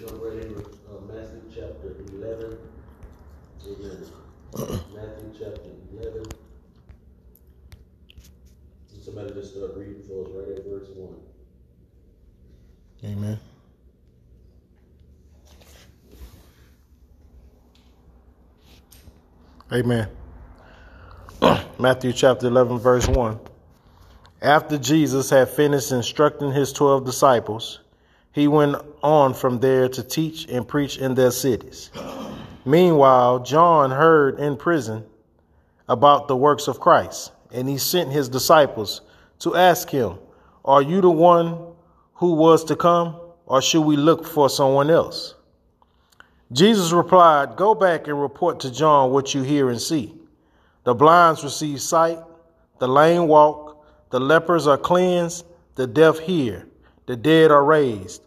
jump right in uh, Matthew chapter 11. Amen. Matthew chapter 11. Somebody just start reading for us right at verse 1. Amen. Amen. Matthew chapter 11, verse 1. After Jesus had finished instructing his 12 disciples, he went on from there to teach and preach in their cities. Meanwhile, John heard in prison about the works of Christ, and he sent his disciples to ask him, Are you the one who was to come, or should we look for someone else? Jesus replied, Go back and report to John what you hear and see. The blinds receive sight, the lame walk, the lepers are cleansed, the deaf hear, the dead are raised,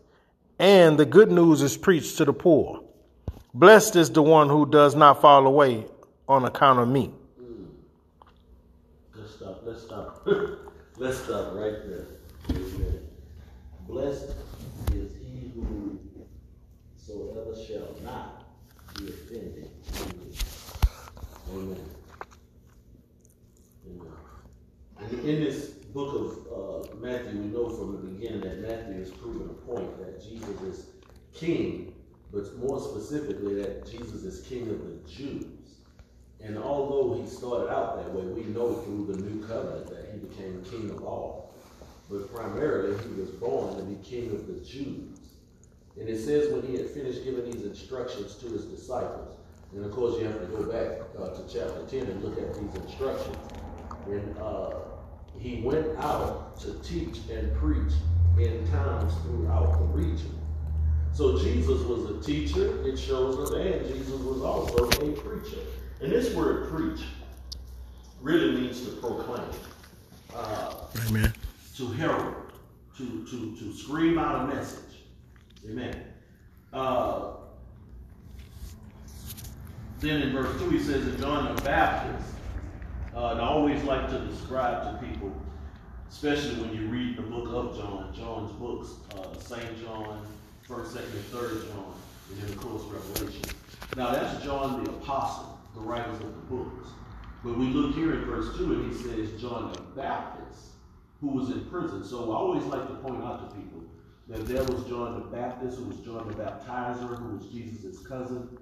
and the good news is preached to the poor. Blessed is the one who does not fall away on account of me. Let's stop. Let's stop. Let's stop right there. Blessed is he who so soever shall not be offended. Amen. Amen. And in this book of uh, Matthew, we know from the beginning that Matthew is proving a point that Jesus is king, but more specifically that Jesus is king of the Jews. And although he started out that way, we know through the new covenant that he became king of all. But primarily, he was born to be king of the Jews. And it says when he had finished giving these instructions to his disciples, and of course you have to go back uh, to chapter 10 and look at these instructions. And uh, he went out to teach and preach in towns throughout the region. So Jesus was a teacher, it shows us, and Jesus was also a preacher. And this word preach really means to proclaim, uh, Amen. to herald, to, to, to scream out a message. Amen. Uh, then in verse 2 he says that John the Baptist, uh, and I always like to describe to people, especially when you read the book of John, John's books, uh, St. John, 1st, 2nd, and 3rd John, and then of course Revelation. Now that's John the Apostle, the writers of the books. But we look here in verse 2 and he says John the Baptist, who was in prison. So I always like to point out to people that there was John the Baptist, who was John the Baptizer, who was Jesus' cousin.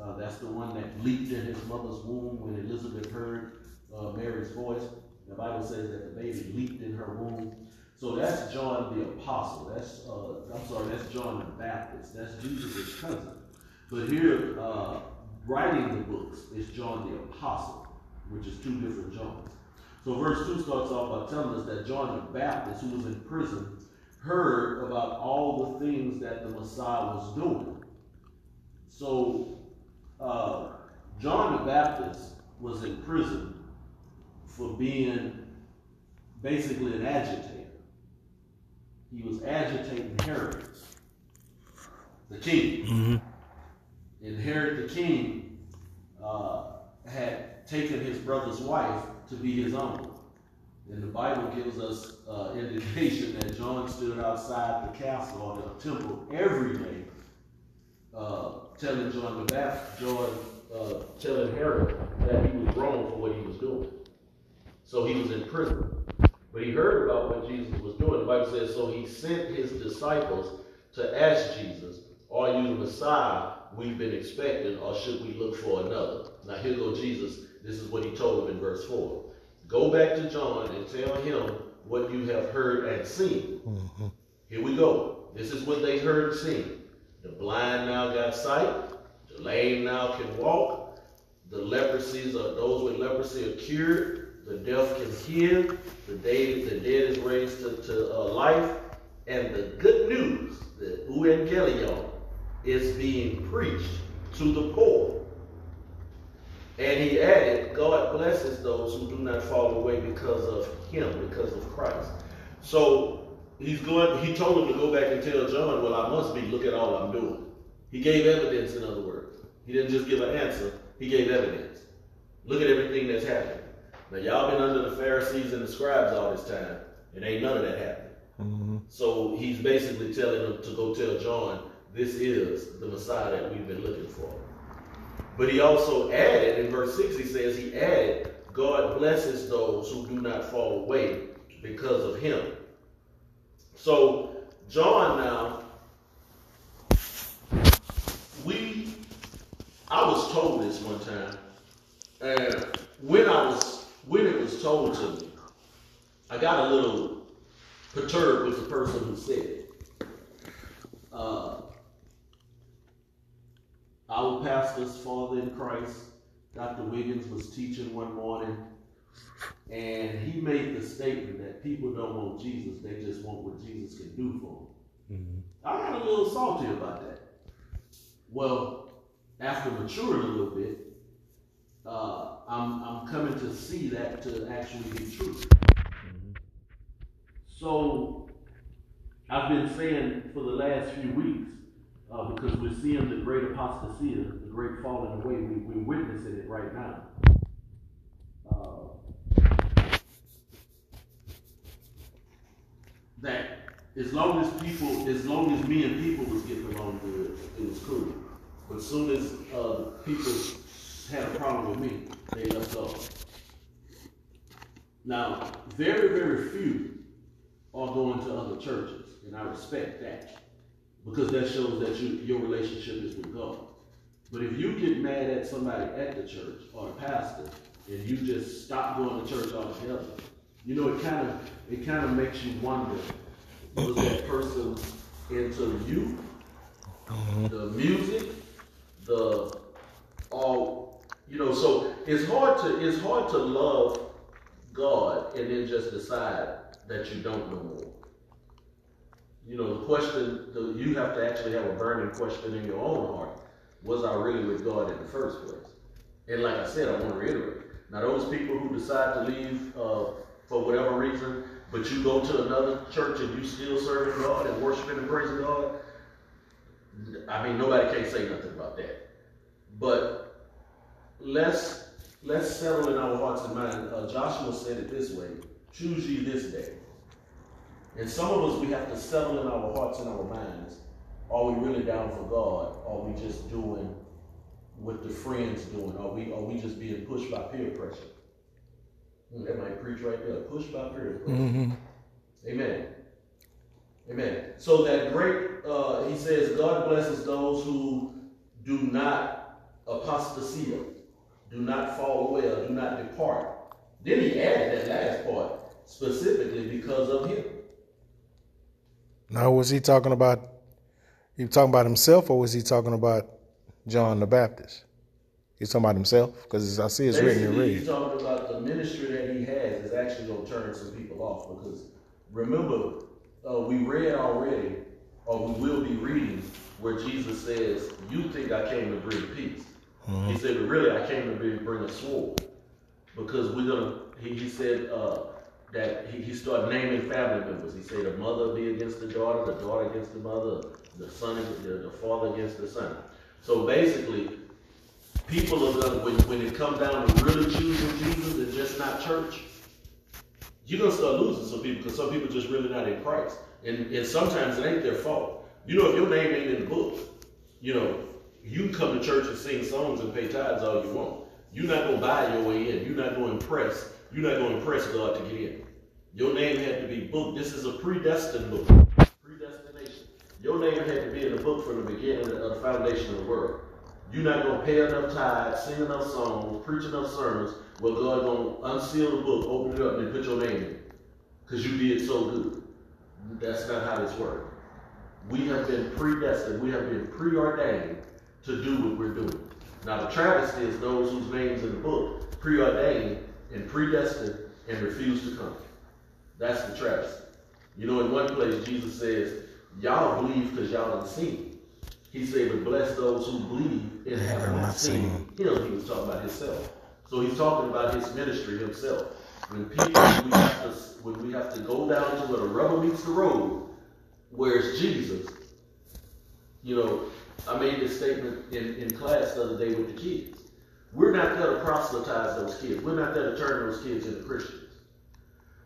Uh, that's the one that leaped in his mother's womb when Elizabeth heard uh, Mary's voice. The Bible says that the baby leaped in her womb. So that's John the Apostle. That's uh, I'm sorry, that's John the Baptist. That's Jesus' cousin. But here, uh, writing the books is John the Apostle, which is two different Johns. So verse 2 starts off by telling us that John the Baptist, who was in prison, heard about all the things that the Messiah was doing. So uh, John the Baptist was in prison for being basically an agitator. He was agitating Herod, the king. Mm-hmm. And Herod the king uh, had taken his brother's wife to be his own. And the Bible gives us uh, indication that John stood outside the castle or the temple every day, uh, telling John the Baptist, John, uh, telling Herod that he was wrong for what he was doing. So he was in prison. But he heard about what Jesus was doing. The Bible says, so he sent his disciples to ask Jesus, Are you the Messiah we've been expecting, or should we look for another? Now here go Jesus. This is what he told them in verse 4. Go back to John and tell him what you have heard and seen. Mm-hmm. Here we go. This is what they heard and seen. The blind now got sight. The lame now can walk. The leprosies are those with leprosy are cured. The deaf can hear. The dead, the dead is raised to, to uh, life. And the good news, the euangelion, is being preached to the poor. And he added, God blesses those who do not fall away because of him, because of Christ. So he's going, he told him to go back and tell John, well, I must be, look at all I'm doing. He gave evidence, in other words. He didn't just give an answer, he gave evidence. Look at everything that's happened. Now, y'all been under the Pharisees and the scribes all this time, and ain't none of that happened. Mm-hmm. So he's basically telling them to go tell John this is the Messiah that we've been looking for. But he also added, in verse 6, he says, he added, God blesses those who do not fall away because of him. So, John now, we, I was told this one time, and when I was, when it was told to me, I got a little perturbed with the person who said it. Uh, our pastor's father in Christ, Dr. Wiggins, was teaching one morning, and he made the statement that people don't want Jesus, they just want what Jesus can do for them. Mm-hmm. I got a little salty about that. Well, after maturing a little bit, uh, I'm, I'm coming to see that to actually be true. Mm-hmm. So I've been saying for the last few weeks, uh, because we're seeing the great apostasy, the great falling away, we, we're witnessing it right now. Uh, that as long as people, as long as me and people was getting along good, it was cool. But as soon as uh, people had a problem with me, they left off. Now, very, very few are going to other churches, and I respect that because that shows that you, your relationship is with God. But if you get mad at somebody at the church or the pastor, and you just stop going to church altogether, you know it kind of it kind of makes you wonder: was that person into you, the music, the all you know? So it's hard to it's hard to love God and then just decide that you don't know more. You know, the question, the, you have to actually have a burning question in your own heart. Was I really with God in the first place? And like I said, I want to reiterate. Now, those people who decide to leave uh, for whatever reason, but you go to another church and you still serving God and worshiping and praising God, I mean, nobody can say nothing about that. But let's let's settle in our hearts and minds. Uh, Joshua said it this way: Choose ye this day and some of us, we have to settle in our hearts and our minds. Are we really down for God? Are we just doing what the friends doing? Are we are we just being pushed by peer pressure? That might preach right there. Pushed by peer pressure. Mm-hmm. Amen. Amen. So that great, uh, he says, God blesses those who do not apostasy, do not fall away, or do not depart. Then he added that last part specifically because of him. Now, was he talking about? He talking about himself, or was he talking about John the Baptist? He's talking about himself because I see it's Basically, written in red. He's talking about the ministry that he has is actually going to turn some people off because remember, uh, we read already, or we will be reading, where Jesus says, "You think I came to bring peace?" Mm-hmm. He said, "But really, I came to bring, bring a sword because we're gonna." He, he said, uh, that he, he started naming family members. He said the mother be against the daughter, the daughter against the mother, the son, the, the father against the son. So basically, people are gonna when, when it comes down to really choosing Jesus and just not church, you're gonna start losing some people because some people just really not in Christ. And and sometimes it ain't their fault. You know, if your name ain't in the book, you know, you come to church and sing songs and pay tithes all you want. You're not gonna buy your way in. You're not gonna impress. You're not gonna impress God to get in. Your name had to be booked. This is a predestined book. Predestination. Your name had to be in the book from the beginning of the foundation of the world. You're not going to pay enough tithes, sing enough songs, preach enough sermons, where God going to unseal the book, open it up, and put your name in. Because you did so good. That's not how this works. We have been predestined. We have been preordained to do what we're doing. Now, the travesty is those whose names in the book preordained and predestined and refuse to come. That's the travesty. You know, in one place, Jesus says, Y'all believe because y'all have seen. He said, But bless those who believe and have not seen. him. He was talking about himself. So he's talking about his ministry himself. When people, we have to, when we have to go down to where the rubber meets the road, where's Jesus? You know, I made this statement in, in class the other day with the kids. We're not there to proselytize those kids. We're not there to turn those kids into Christians.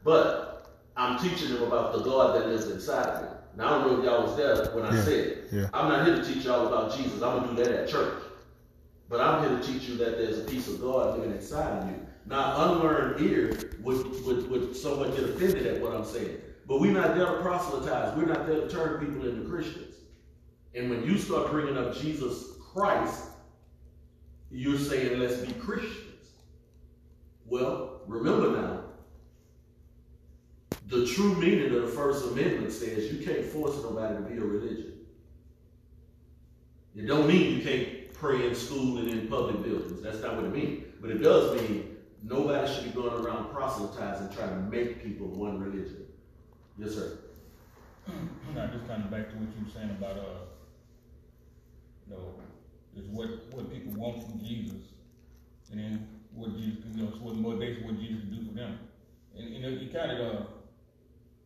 But I'm teaching them about the God that lives inside of them. Now I don't know if y'all was there when I Yeah, said it. yeah. I'm not here to teach y'all about Jesus. I'm gonna do that at church. But I'm here to teach you that there's a piece of God living inside of you. Now, unlearned ear would, would, would somewhat get offended at what I'm saying. But we're not there to proselytize. We're not there to turn people into Christians. And when you start bringing up Jesus Christ, you're saying, let's be Christians. Well, remember now, the true meaning of the First Amendment says you can't force nobody to be a religion. It don't mean you can't pray in school and in public buildings. That's not what it means. But it does mean nobody should be going around proselytizing, trying to make people one religion. Yes, sir. Now, just kind of back to what you were saying about, uh, know, is what, what people want from Jesus, and then what Jesus, you know, what motivation, what Jesus can do for them. And, you know, you kind of, uh,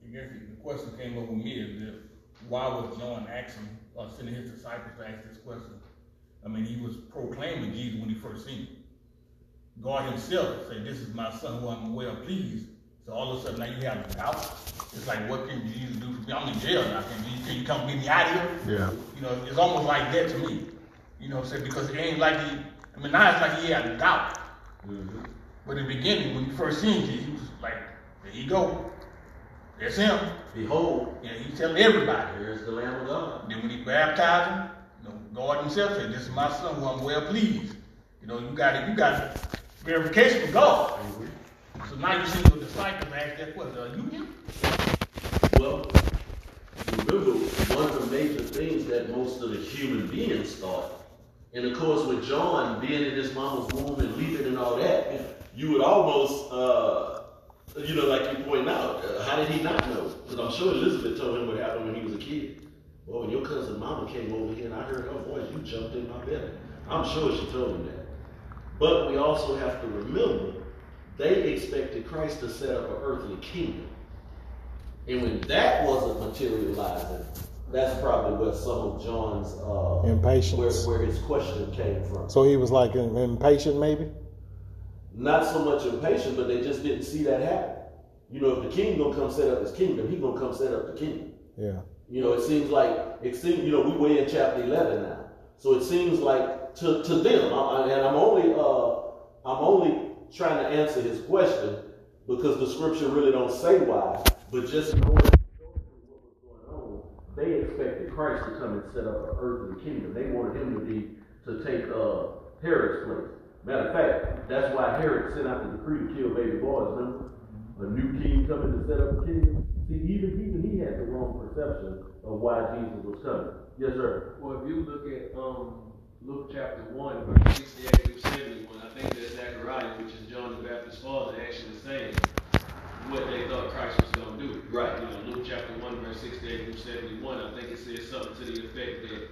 I guess the question came up with me is that why was John asking, or sending his disciples to ask this question? I mean, he was proclaiming Jesus when he first seen him. God himself said, this is my son who I'm well pleased. So all of a sudden now you have doubt. It's like, what can Jesus do for me? I'm in jail now. Can you, can you come get me out of here? Yeah. You know, it's almost like that to me. You know what I'm saying? Because it ain't like he, I mean, now it's like he had a doubt. Mm-hmm. But in the beginning, when you first seen Jesus, he was like, there you go. That's him. Behold, And he's telling everybody. there's the Lamb of God. Then when he baptized him, you know, God himself said, This is my son who I'm well pleased. You know, you got it, you got verification from God. Mm-hmm. So now you see your disciples ask that question, are you him? Well, remember, one of the major things that most of the human beings thought, and of course with John being in his mama's womb and leaping and all that, you would almost, uh, you know, like you point out, uh, how did he not know? Because I'm sure Elizabeth told him what happened when he was a kid. Well, when your cousin mama came over here and I heard her voice, you jumped in my belly. I'm sure she told him that. But we also have to remember, they expected Christ to set up an earthly kingdom. And when that wasn't materializing, that's probably where some of John's uh, Impatience. where, where his question came from. So he was like impatient, maybe. Not so much impatient, but they just didn't see that happen. You know, if the king gonna come set up his kingdom, he gonna come set up the kingdom. Yeah. You know, it seems like it seems. You know, we way in chapter eleven now, so it seems like to to them, I, and I'm only uh, I'm only trying to answer his question because the scripture really don't say why, but just knowing what was going on, they expected Christ to come and set up an earthly kingdom. They wanted him to be to take uh, Herod's place. Matter of fact, that's why Herod sent out the decree to kill baby boys. Remember, a new king coming to set up a kingdom. See, even even he had the wrong perception of why Jesus was coming. Yes, sir. Well, if you look at um, Luke chapter 1, verse 68 through 71, I think that Zechariah, which is John the Baptist's father, actually saying what they thought Christ was going to do. Right. You know, Luke chapter 1, verse 68 through 71, I think it says something to the effect that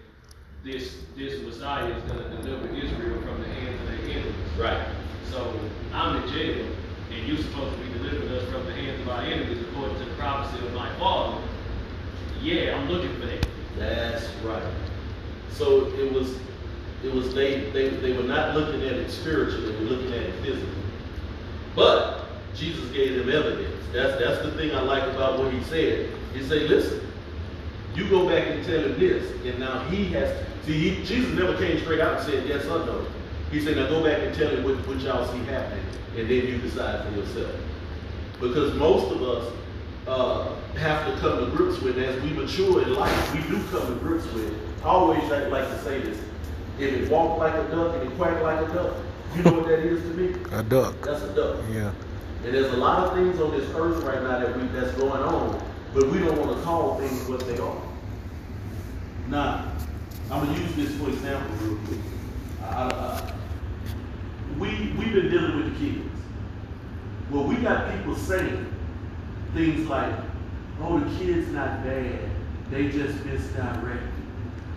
this this Messiah is going to deliver Israel from the hands of their enemies. Right. So I'm in jail, and you're supposed to be delivering us from the hands of our enemies according to the prophecy of my father. Yeah, I'm looking for that. That's right. So it was, it was they, they, they were not looking at it spiritually, they were looking at it physically. But Jesus gave them evidence. That's that's the thing I like about what he said. He said, listen, you go back and tell him this, and now he has see he, Jesus never came straight out and said yes or no. He said, now go back and tell him what, what y'all see happening, and then you decide for yourself. Because most of us uh, have to come to grips with, as we mature in life, we do come to grips with. I always like, like to say this: if it walk like a duck and it quack like a duck, you know what that is to me? A duck. That's a duck. Yeah. And there's a lot of things on this earth right now that we that's going on, but we don't want to call things what they are. Now, I'm gonna use this for example real quick. I, I, we we've been dealing with the kids. Well, we got people saying things like, "Oh, the kid's not bad; they just misdirected."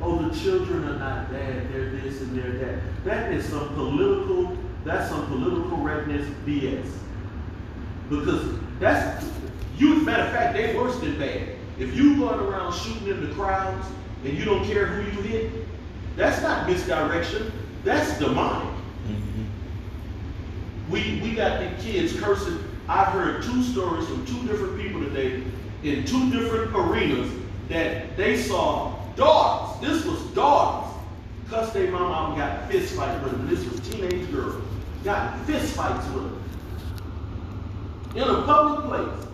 Oh, the children are not bad; they're this and they're that. That is some political. That's some political correctness BS. Because that's you. Matter of fact, they worse than bad. If you going around shooting in the crowds and you don't care who you hit, that's not misdirection. That's demonic. Mm-hmm. We we got the kids cursing. I've heard two stories from two different people today in two different arenas that they saw daughters. This was daughters. Their mama out and got fist fights with them. This was teenage girls. Got fist fights with them. In a public place.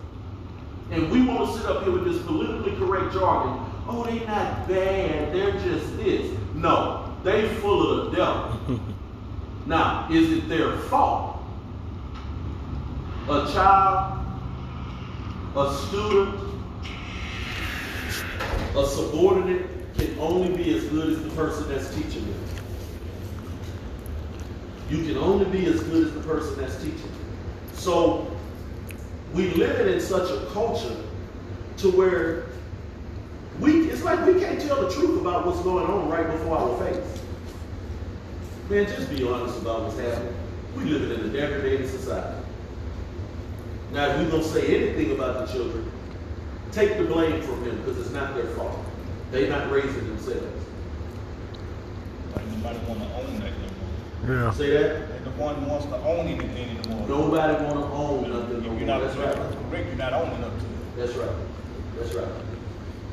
And we want to sit up here with this politically correct jargon. Oh, they not bad. They're just this. No, they full of the devil. now, is it their fault? A child, a student, a subordinate can only be as good as the person that's teaching them. You can only be as good as the person that's teaching. You. So we live in such a culture to where we it's like we can't tell the truth about what's going on right before our face. Man, just be honest about what's happening. We live in a degraded society. Now, if we're gonna say anything about the children, take the blame from them because it's not their fault. They're not raising themselves. Like nobody wanna own that no more. Yeah. Say that? Like the one wants to own anything anymore. Nobody wanna own nothing. If no you're not That's right. correct, you're not owning up to it. That's right. That's right.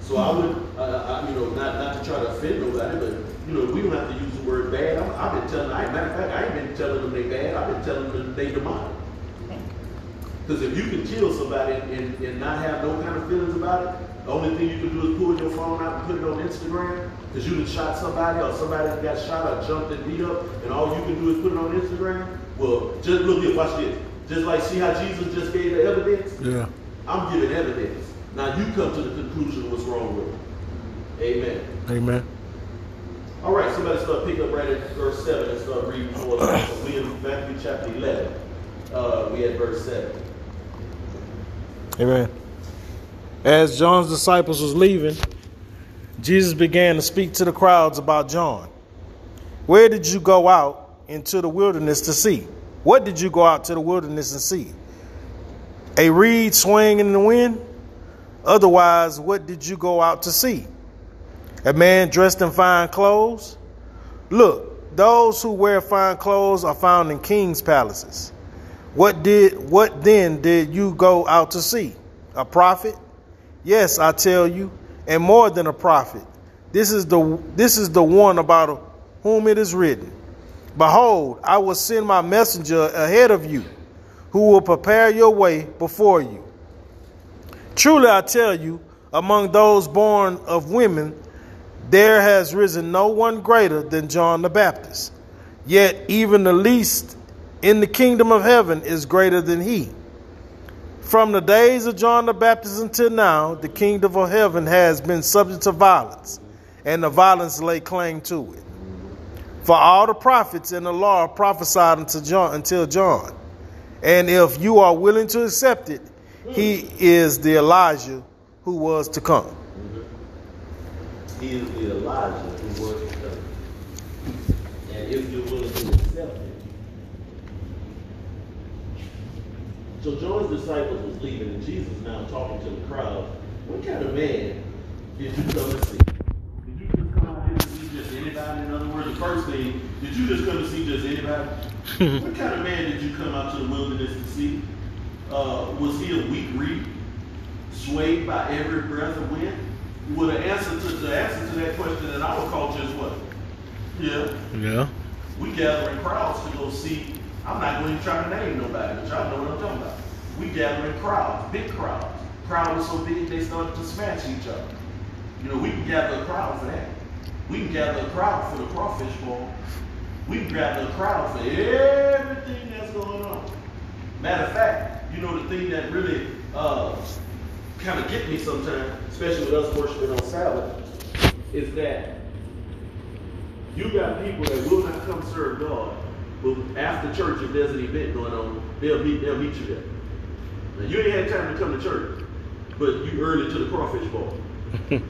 So I would, I, I, you know, not, not to try to offend nobody, but, you know, we don't have to use the word bad. I'm, I've been telling, I, matter of fact, I ain't been telling them they bad. I've been telling them they demonic. Because if you can kill somebody and, and not have no kind of feelings about it, the only thing you can do is pull your phone out and put it on Instagram because you done shot somebody or somebody got shot or jumped and beat up, and all you can do is put it on Instagram. Well, just look here, watch this. Just like see how Jesus just gave the evidence. Yeah. I'm giving evidence. Now you come to the conclusion of what's wrong with it. Amen. Amen. All right, somebody start picking up right at verse 7 and start reading for us. We in Matthew chapter 11. Uh, we at verse 7. Amen. As John's disciples was leaving, Jesus began to speak to the crowds about John. Where did you go out into the wilderness to see? What did you go out to the wilderness and see? A reed swaying in the wind? Otherwise, what did you go out to see? A man dressed in fine clothes? Look, those who wear fine clothes are found in king's palaces. What did what then did you go out to see? A prophet? Yes, I tell you, and more than a prophet. This is the this is the one about whom it is written. Behold, I will send my messenger ahead of you, who will prepare your way before you. Truly I tell you, among those born of women, there has risen no one greater than John the Baptist. Yet even the least in the kingdom of heaven is greater than he. From the days of John the Baptist until now, the kingdom of heaven has been subject to violence, and the violence lay claim to it. For all the prophets and the law prophesied until John, until John. And if you are willing to accept it, he is the Elijah who was to come. He is the Elijah who was to come. And if you're willing to accept it. So John's disciples was leaving, and Jesus now talking to the crowd. What kind of man did you come to see? Did you just come out here to see just anybody? In other words, the first thing, did you just come to see just anybody? what kind of man did you come out to the wilderness to see? Uh, was he a weak reed, swayed by every breath of wind? Well, the answer to the answer to that question in our culture is what? Yeah, Yeah. we gather in crowds to go see. I'm not going to try to name nobody, but y'all know what I'm talking about. We gather in crowds, big crowds. Crowd was so big they started to smash each other. You know, we can gather a crowd for that. We can gather a crowd for the crawfish ball. We can gather a crowd for everything that's going on. Matter of fact, you know the thing that really uh, kind of get me sometimes, especially with us worshiping on Sabbath, is that you got people that will not come serve God, but after church, if there's an event going on, they'll meet they'll meet you there. Now you ain't had time to come to church, but you early to the crawfish ball.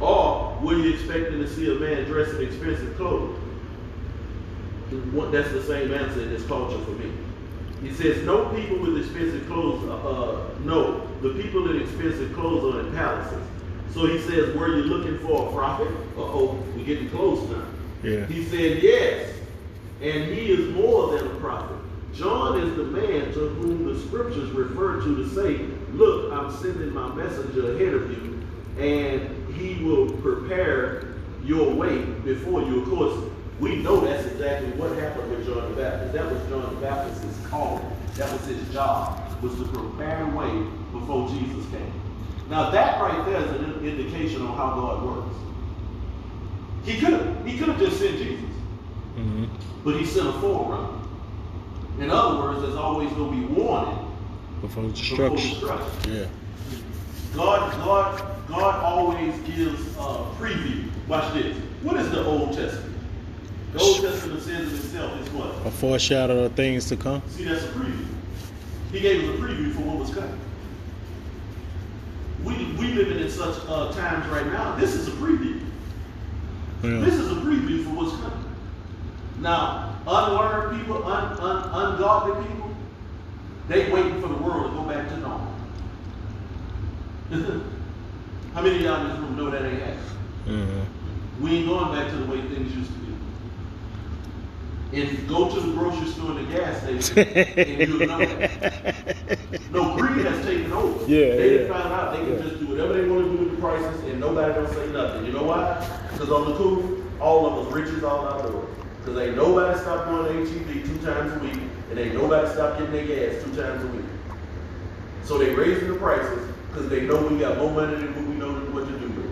or were you expecting to see a man dressed in expensive clothes? That's the same answer in this culture for me. He says, no people with expensive clothes, uh, no, the people in expensive clothes are in palaces. So he says, were you looking for a prophet? Uh-oh, we're getting close now. Yeah. He said, yes, and he is more than a prophet. John is the man to whom the scriptures refer to to say, Look, I'm sending my messenger ahead of you, and he will prepare your way before you. Of course, we know that's exactly what happened with John the Baptist. That was John the Baptist's calling. That was his job, was to prepare the way before Jesus came. Now that right there is an indication on how God works. He could have he could have just sent Jesus, hmm but he sent a forerunner. In other words, there's always going to be warning Before before destruction. destruction. Yeah. God, God, God always gives a preview. Watch this. What is the Old Testament? The Old Testament says in itself is what? A foreshadow of things to come. See, that's a preview. He gave us a preview for what was coming. We we living in such uh, times right now. This is a preview. This is a preview for what's coming. Now, unlearned people, un, un, ungodly people, they waiting for the world to go back to normal. How many of y'all in this room know that ain't happening? hmm We ain't going back to the way things used to be. And go to the grocery store and the gas station, and you'll know that. No, greed has taken over. Yeah, They yeah. found out they can Yeah. just do whatever they want to do with the prices, and nobody don't say nothing. You know why? Because on the cool, all of us riches all out the. Because ain't nobody stop going to HEB two times a week, and ain't nobody stop getting their gas two times a week. So they raising the prices because they know we got more money than what we know what to do with.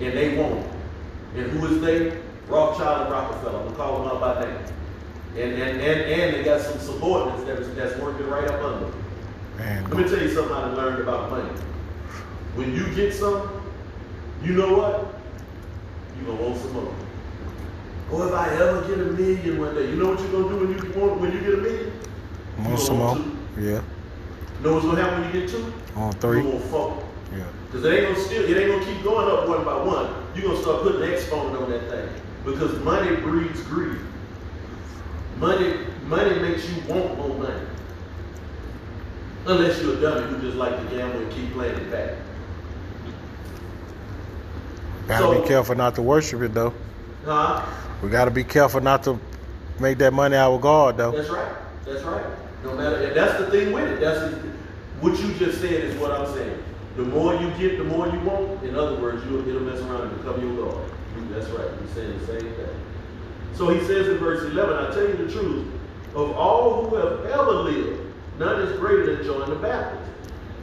And they won't. And who is they? Rothschild and Rockefeller. We'll call them out by name. And and, and, and they got some subordinates that's, that's working right up under. them. Man, Let me tell you something I learned about money. When you get some, you know what? you gonna want some more. Or if I ever get a million one day, you know what you're gonna do when you want when you get a million? want some more? Yeah. You know what's gonna happen when you get two? On three. You're gonna four. Yeah. Because it ain't gonna still, it ain't gonna keep going up one by one. You're gonna start putting exponent on that thing. Because money breeds greed. Money, money makes you want more money. Unless you're a dummy who just like to gamble and keep playing it back. Gotta So- be careful not to worship it though. Huh? We gotta be careful not to make that money our God though. That's right. That's right. No matter, and that's the thing with it. That's what you just said is what I'm saying. The more you get, the more you want. In other words, you'll it'll mess around and become your God. You- That's right. You're saying the same thing. So he says in verse 11, I tell you the truth, of all who have ever lived, none is greater than John the Baptist.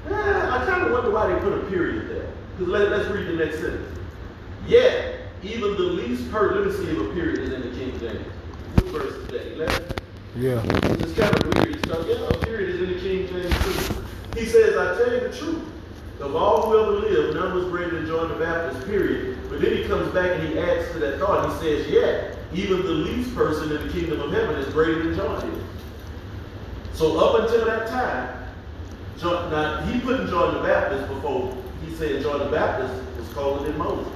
Eh, I kind of wonder why they put a period there. Because let, let's read the next sentence. Yet, even the least per let me see if a period is in the King James. What verse is that? 11? Yeah. It's kind of weird stuff. Yeah, a period is in the King James too. He says, I tell you the truth. Of all who ever lived, none was greater than John the Baptist, period. But then he comes back and he adds to that thought. He says, Yet, even the least person in the kingdom of heaven is greater than John is. So up until that time, John, now he putting John the Baptist before he said John the Baptist was colder than Moses.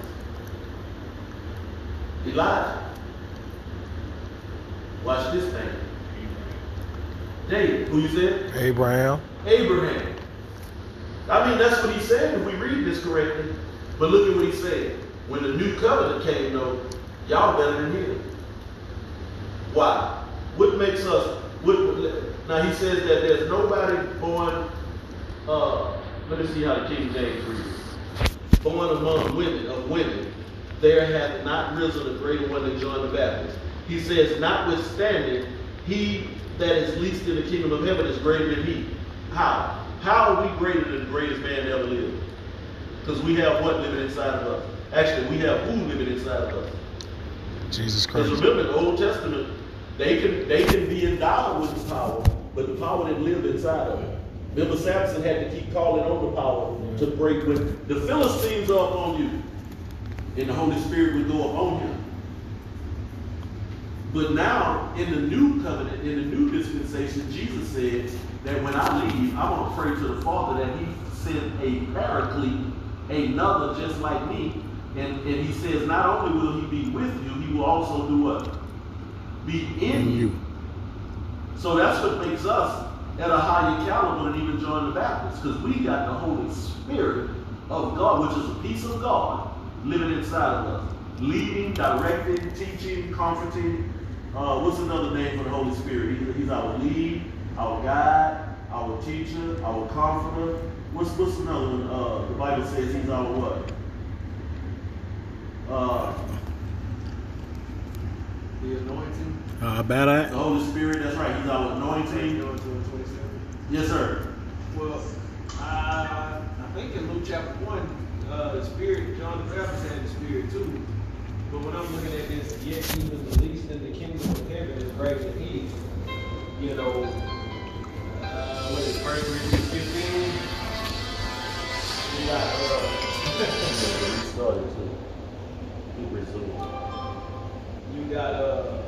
Elijah. Watch this thing. David, who you said? Abraham. Abraham. I mean, that's what he said if we read this correctly. But look at what he said. When the new covenant came, though, y'all better than him. Why? What makes us? What, now he says that there's nobody born. Uh, let me see how the King James reads. Born among women of women, there hath not risen a greater one than John the Baptist. He says, notwithstanding, he that is least in the kingdom of heaven is greater than he. How? How are we greater than the greatest man that ever lived? Because we have what living inside of us? Actually, we have who living inside of us? Jesus Christ. Because remember, the Old Testament, they can they can be endowed with the power, but the power didn't live inside of it. Remember, Samson had to keep calling on the power to break when the Philistines are up on you, and the Holy Spirit would go upon him. But now, in the new covenant, in the new dispensation, Jesus said that when I leave, I'm going to pray to the Father that He send a paraclete, another just like me. And, and He says, not only will He be with you, He will also do what? Be in you. So that's what makes us at a higher caliber than even John the Baptist, because we got the Holy Spirit of God, which is a piece of God living inside of us, leading, directing, teaching, comforting, Uh, what's another name for the Holy Spirit? He's, he's our lead, our guide, our teacher, our comforter. What's what's another one? Uh, the Bible says he's our what? Uh, The anointing. Uh, bad the. Holy Spirit. That's right. He's our anointing. Going to the 27. Yes, sir. Well, uh, I think in Luke chapter one, uh, the Spirit, John the Baptist had the Spirit too. But when I'm looking at this, yet even the least in the kingdom of heaven is greater than he. You know, uh, what is First Corinthians 15? We got, uh, he started to. He resumed. you got, uh,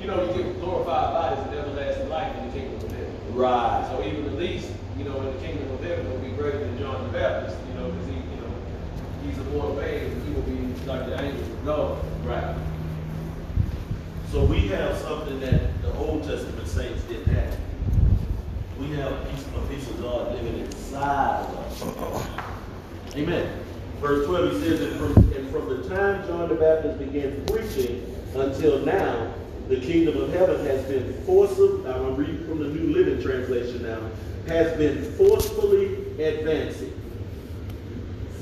you know, you get glorified bodies and everlasting life in the kingdom of heaven. Right. So even the least, you know, in the kingdom of heaven will be greater than John the Baptist, you know, because he, you know, he's a mortal man, and he will be like the angels of God. Right. So we have something that the Old Testament saints didn't have. We have a piece, of God living inside of us. Amen. Verse 12, he says, and from, and from the time John the Baptist began preaching until now, the kingdom of heaven has been forcibly, I'm reading from the New Living Translation now, has been forcefully advancing.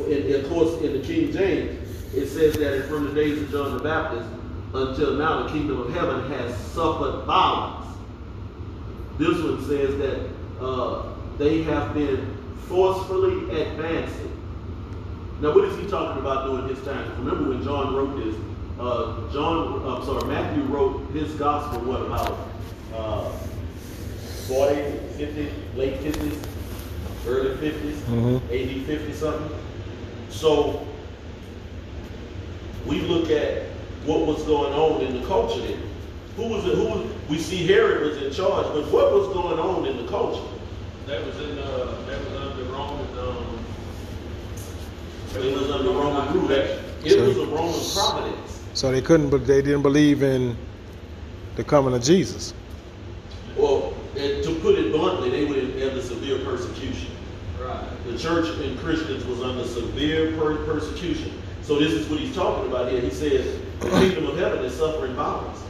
In, of course, in the King James, it says that from the days of John the Baptist until now, the kingdom of heaven has suffered violence. This one says that uh, they have been forcefully advancing. Now, what is he talking about during his time? Remember when John wrote this? Uh, John, I'm sorry, Matthew wrote his gospel. What about uh, 40, 50, late 50s, early 50s, Mhm. AD 50 something? So we look at what was going on in the culture then. Who was it? Who was, we see Herod was in charge, but what was going on in the culture? That was in, uh, that was under Roman, um. It was under Roman rule. That- It was a Roman providence. So they couldn't, but they didn't believe in the coming of Jesus. Well, and to put it bluntly, they were in- under severe persecution. Right. The church and Christians was under severe per- persecution. So this is what he's talking about here. He says the kingdom of heaven is suffering violence,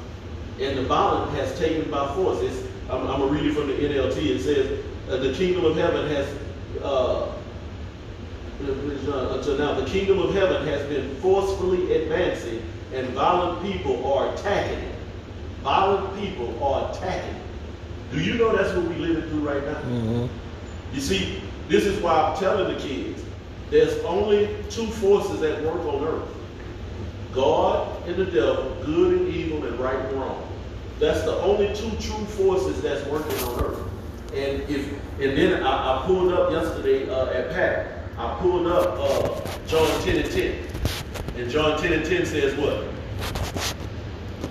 and the violence has taken by force. It's, I'm, I'm gonna read it from the NLT. It says uh, the kingdom of heaven has. Uh, until now, the kingdom of heaven has been forcefully advancing, and violent people are attacking it. Violent people are attacking it. Do you know that's what we're living through right now? hmm You see, this is why I'm telling the kids, there's only two forces at work on earth. God and the devil, good and evil and right and wrong. That's the only two true forces that's working on earth. And if and then I, I pulled up yesterday uh, at Pat, I pulled up uh, John 10 and 10. And John 10 and 10 says what?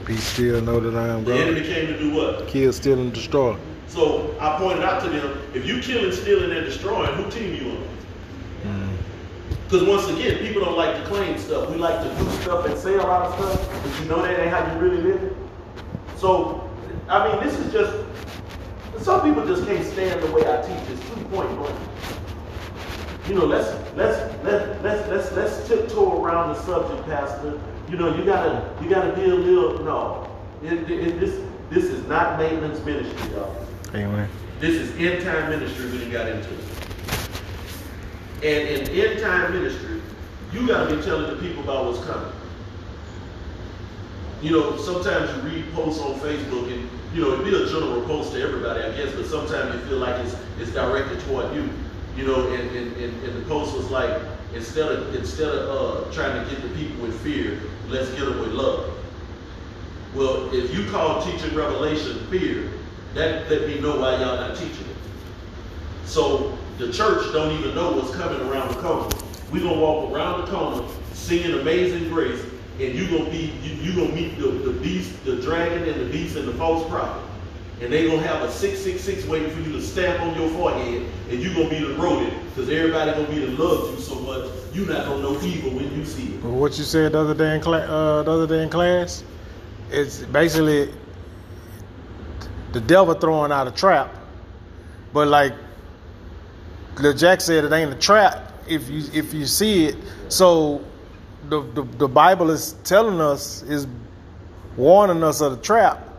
Be still, know that I am God. The enemy came to do what? Kill, steal, and destroy. So I pointed out to them, if you killing, stealing, and destroying, who team you on? Because once again, people don't like to claim stuff. We like to do stuff and say a lot of stuff, but you know that ain't how you really live it. So, I mean, this is just, some people just can't stand the way I teach. It's two point blank. You know, let's let's let let's let's let's tiptoe around the subject, Pastor. You know, you gotta you gotta be a little no. It, it, this this is not maintenance ministry, y'all. Amen. This is end time ministry when you got into it. And in end time ministry, you got to be telling the people about what's coming. You know, sometimes you read posts on Facebook and, you know, it'd be a general post to everybody, I guess, but sometimes you feel like it's, it's directed toward you. You know, and, and, and, and the post was like, instead of, instead of uh, trying to get the people with fear, let's get them with love. Well, if you call teaching revelation fear, that let me know why y'all not teaching it. So the church don't even know what's coming around the corner. We're gonna walk around the corner singing Amazing Grace, and you gonna be you, you gonna meet the, the beast, the dragon, and the beast and the false prophet. And they're gonna have a 666 waiting for you to stamp on your forehead, and you're gonna be the rodent, because everybody gonna be to love you so much, you're not gonna know evil when you see it. But what you said the other day in class, uh, the other day in class, it's basically the devil throwing out a trap. But like Lil Jack said, it ain't a trap if you if you see it. So the the, the Bible is telling us is warning us of the trap.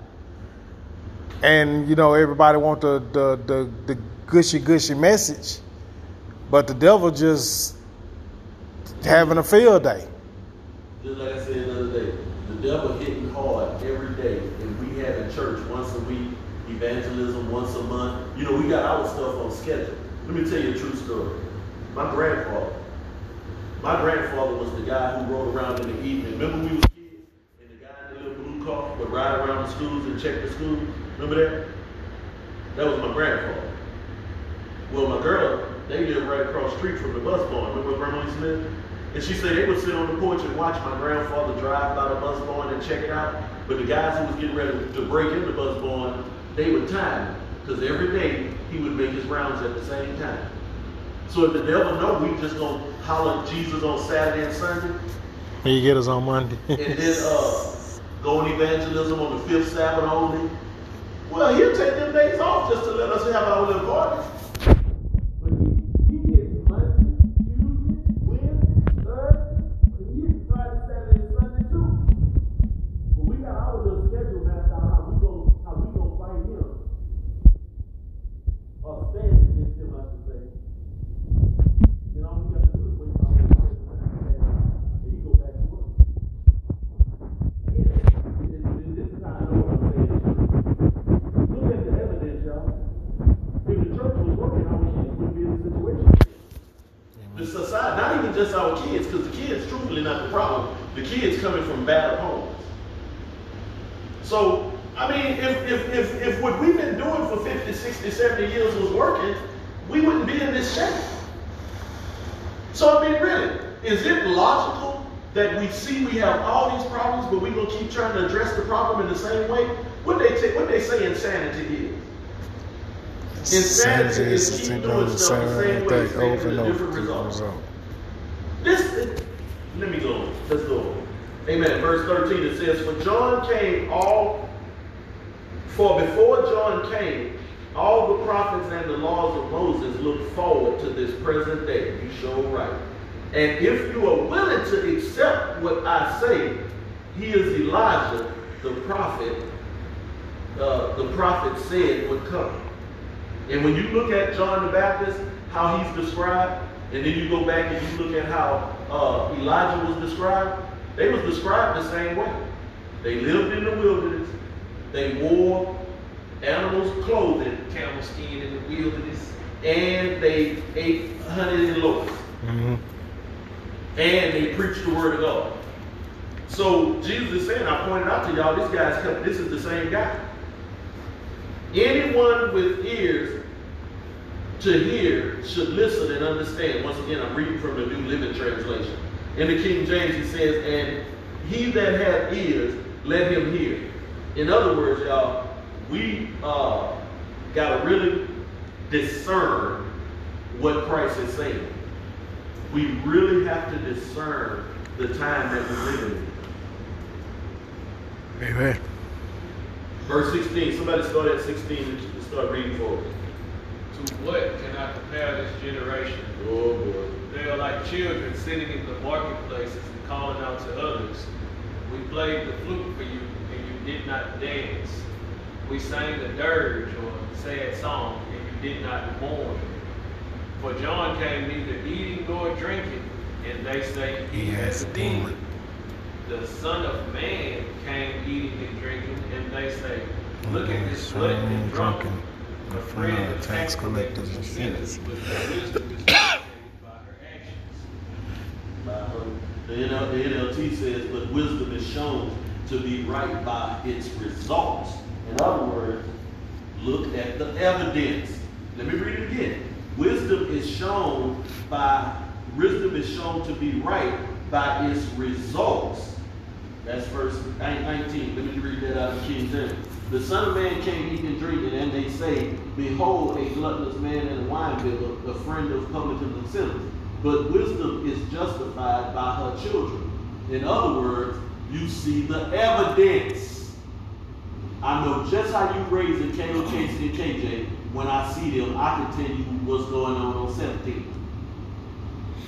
And you know, everybody want the the the, the gushy gushy message, but the devil just having a field day. Just like I said the other day, the devil hitting hard every day, and we have a church once a week, evangelism once a month. You know, we got our stuff on schedule. Let me tell you a true story. My grandfather, my grandfather was the guy who rode around in the evening. Remember we was kids, and the guy in the little blue car would ride around the schools and check the schools. Remember that? That was my grandfather. Well, my girl, they lived right across the street from the bus barn. Remember Grandma live? And she said they would sit on the porch and watch my grandfather drive by the bus barn and check it out. But the guys who was getting ready to break in the bus barn, they would time. Because every day he would make his rounds at the same time. So if the devil know we just gonna holler Jesus on Saturday and Sunday, He get us on Monday. and then uh, go on evangelism on the fifth Sabbath only, well, he'll take them days off just to let us have our little parties. So, I mean, really, is it logical that we see we have all these problems, but we're going to keep trying to address the problem in the same way? What they, ta- what they say insanity is. Insanity is keep doing the stuff the same same way, thing over and over. different result. This, let me go. Let's go. Amen. Verse 13 it says, For John came all, for before John came, all the prophets and the laws of Moses look forward to this present day. You show right. And if you are willing to accept what I say, he is Elijah, the prophet, uh, the prophet said would come. And when you look at John the Baptist, how he's described, and then you go back and you look at how uh, Elijah was described, they was described the same way. They lived in the wilderness. They wore animals' clothing, Camel skin in the wilderness. and they ate honey and locusts. Mhm. And they preached the word of God. So Jesus is saying, I pointed out to y'all, this guy's coming. This is the same guy. Anyone with ears to hear should listen and understand. Once again, I'm reading from the New Living Translation. In the King James, he says, and he that hath ears, let him hear. In other words, y'all, we uh, got to really discern what Christ is saying. We really have to discern the time that we're living in. Amen. Verse 16, somebody start at 16 and start reading for us. To what can I compare this generation? Oh boy. They are like children sitting in the marketplaces and calling out to others. We played the flute for you, and you did not dance. We sang a dirge or sad song, and you did not mourn. For John came neither eating nor drinking, and they say He has a demon. The Son of Man came eating and drinking, and they say, Look at this Swine glutton and drunken, drunken, a a friend of tax collectors and sinners, but her wisdom is demonstrated by her actions. By her. The, NL, the NLT says, but wisdom is shown to be right by its results. In other words, look at the evidence. Let me read it again. Wisdom is shown by wisdom is shown to be right by its results. That's verse 19. Let me read that out of King James. The Son of Man came eating and drinking, and they say, Behold, a gluttonous man and a winebibber, a friend of publicans and sinners. But wisdom is justified by her children. In other words, you see the evidence. I know just how you raise in K.O. Casey and KJ. When I see them, I can tell you what's going on on 17.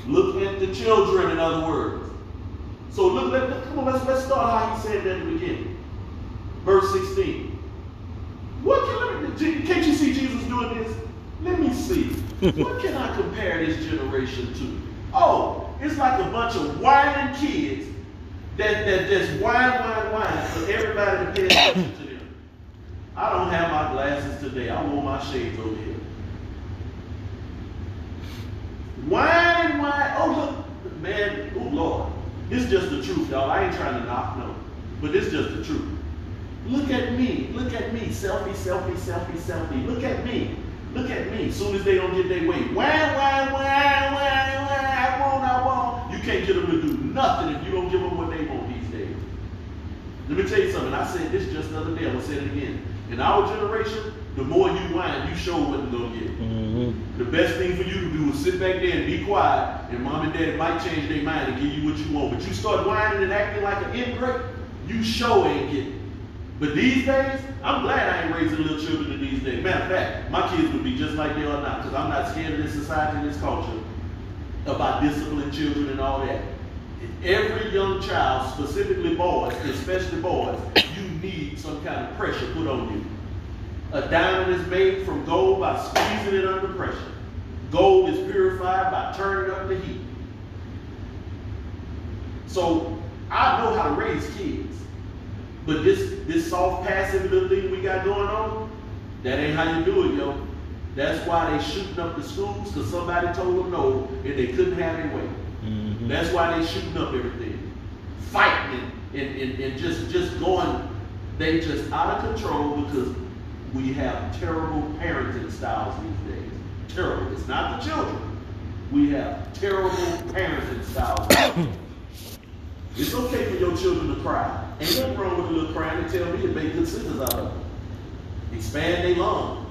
Look at the children, in other words. So look, let, come on, let's, let's start how he said that in the beginning. verse 16. What can, can't you see Jesus doing this? Let me see. what can I compare this generation to? Oh, it's like a bunch of whining kids that, that just whine, whine, whine for everybody to pay attention to them. I don't have my glasses today. I wore my shades over here. Whine, whine. Oh, look, man. Oh, Lord. This is just the truth, y'all. I ain't trying to knock no. But this is just the truth. Look at me. Look at me. Selfie, selfie, selfie, selfie. Look at me. Look at me. Soon as they don't get their way, wah, wah, wah, wah, wah, I want, I want. You can't get them to do nothing if you don't give them what they want these days. Let me tell you something. I said this just the other day. I'm gonna say it again. In our generation, the more you whine, you show what you're gonna get. Mm-hmm. The best thing for you to do is sit back there and be quiet, and mom and dad might change their mind and give you what you want. But you start whining and acting like an ingrate, you show ain't getting. But these days, I'm glad I ain't raising little children in these days. Matter of fact, my kids would be just like they are now, because I'm not scared of this society and this culture about disciplining children and all that. Every young child, specifically boys, especially boys, need some kind of pressure put on you. A diamond is made from gold by squeezing it under pressure. Gold is purified by turning up the heat. So I know how to raise kids. But this this soft passive little thing we got going on, that ain't how you do it, yo. That's why they shooting up the schools, because somebody told them no, and they couldn't have their way. Mm-hmm. That's why they shooting up everything. Fighting and, and, and, and just just going, they just out of control because we have terrible parenting styles these days. Terrible. It's not the children. We have terrible parenting styles. it's okay for your children to cry. Ain't nothing wrong with a little crying and tell me to make good scissors out of it. Expand their lungs.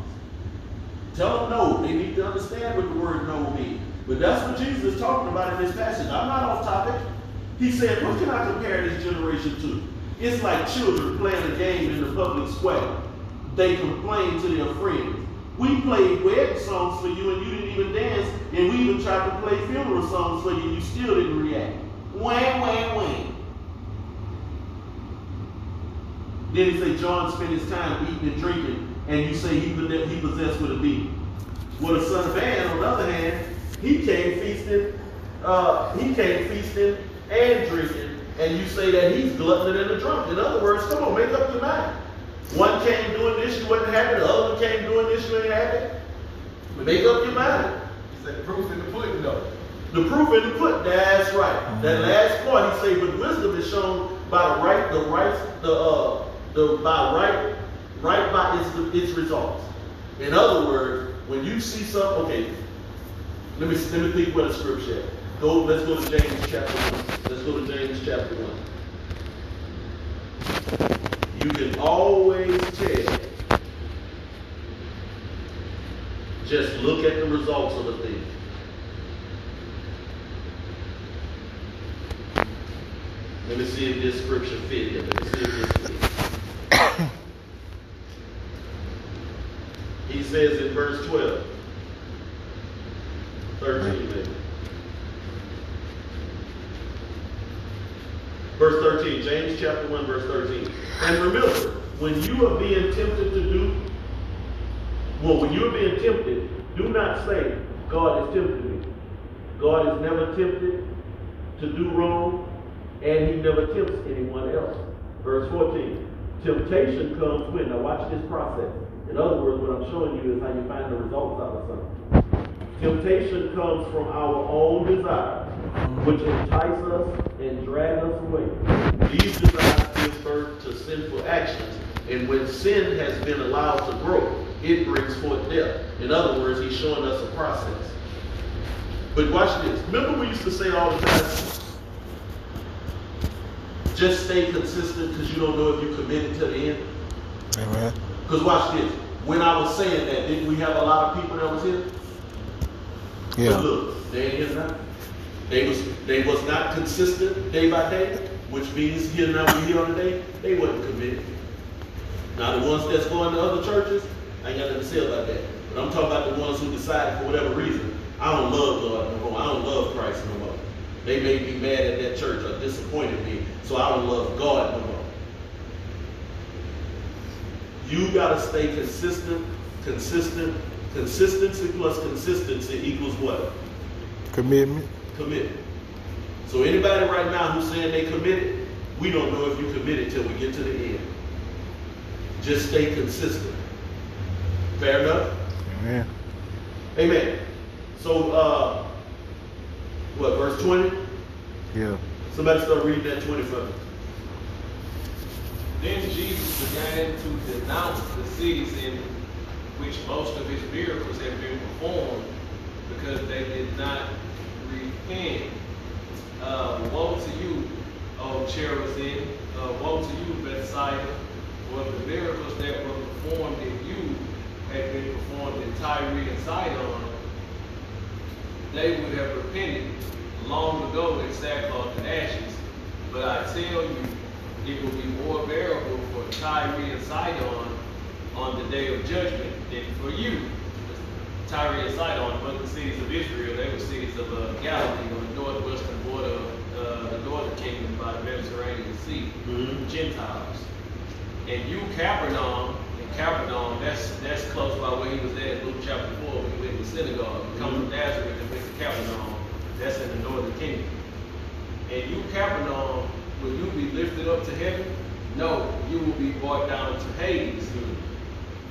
Tell them no. They need to understand what the word no means. But that's what Jesus is talking about in this passage. I'm not off topic. He said, what can I compare this generation to? It's like children playing a game in the public square. They complain to their friends. We played wedding songs for you and you didn't even dance, and we even tried to play funeral songs for you and you still didn't react. Wham, wham, wham. Then he say John spent his time eating and drinking, and you say he, he possessed with a demon. Well, the son of man, on the other hand, he came feasting, uh, he came feasting and drinking, and you say that he's gluttonous and a drunk. In other words, come on, make up your mind. One came doing this, you wasn't happy. The other one came doing this, you ain't happy. Make up your mind. He said, the proof in the pudding, though. The proof in the pudding. That's right. That last part, he said, but wisdom is shown by the right, the right, the uh, the by right, right by its its results. In other words, when you see something, okay, let me let me think what a scripture. Go, let's go to James chapter one. Let's go to James chapter one. You can always tell. Just look at the results of a thing. Let me see if this scripture fit here. Let me see if this fits. he says in verse 12, 13 maybe. Verse 13, James chapter 1, verse 13. And remember, when you are being tempted to do, well, when you are being tempted, do not say, God is tempting me. God is never tempted to do wrong, and he never tempts anyone else. Verse 14. Temptation comes when, now watch this process. In other words, what I'm showing you is how you find the results out of something. Temptation comes from our own desires, which entice us and drag us away. These desires give birth to sinful actions, and when sin has been allowed to grow, it brings forth death. In other words, he's showing us a process. But watch this. Remember we used to say all the time, just stay consistent because you don't know if you committed to the end. Amen. Because watch this. When I was saying that, didn't we have a lot of people that was here? Yeah. But look, they ain't here now. They was they was not consistent day by day, which means here now we here on the day, they wasn't committed. Now the ones that's going to other churches, I ain't got nothing to say about that. But I'm talking about the ones who decided for whatever reason, I don't love God no more. I don't love Christ no more. They made me mad at that church or disappointed me, so I don't love God no more. You gotta stay consistent, consistent, consistency plus consistency equals what? Commitment. Commitment. So anybody right now who's saying they committed, we don't know if you committed till we get to the end. Just stay consistent. Fair enough? Amen. Amen. So, uh, what, verse 20? Yeah. Somebody start reading that 20 for me. Then Jesus began to denounce the cities in which most of his miracles had been performed because they did not repent. Uh, woe to you, O Chorazin! Uh, woe to you, Bethsaida! For the miracles that were performed in you had been performed in Tyre and Sidon, they would have repented long ago in sackcloth and ashes. But I tell you, it will be more bearable for Tyre and Sidon on the day of judgment than for you. Tyre and Sidon were the cities of Israel. They were cities of uh, Galilee on the northwestern border of uh, the northern kingdom by the Mediterranean Sea. Mhm. Gentiles. And you, Capernaum, and Capernaum, that's that's close by where he was at in Luke chapter 4 when he went to the synagogue. He come from Nazareth and went to Capernaum. That's in the northern kingdom. And you, Capernaum, will you be lifted up to heaven? No, you will be brought down to Hades.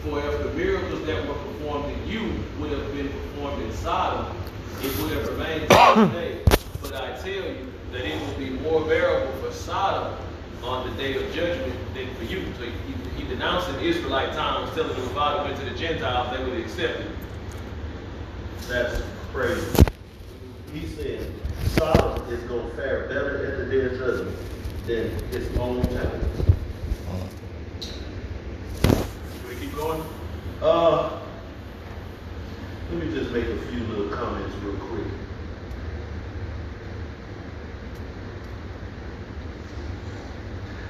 For if the miracles that were performed in you would have been performed in Sodom, it would have remained to this day. But I tell you that it will be more bearable for Sodom on the day of judgment than for you. So he, he denounced in Israelite times, telling them if God went to the Gentiles, they would accept it. That's crazy. He said Sodom is gonna fare better at the day of judgment than its own town. Can we keep Uh, let me just make a few little comments real quick.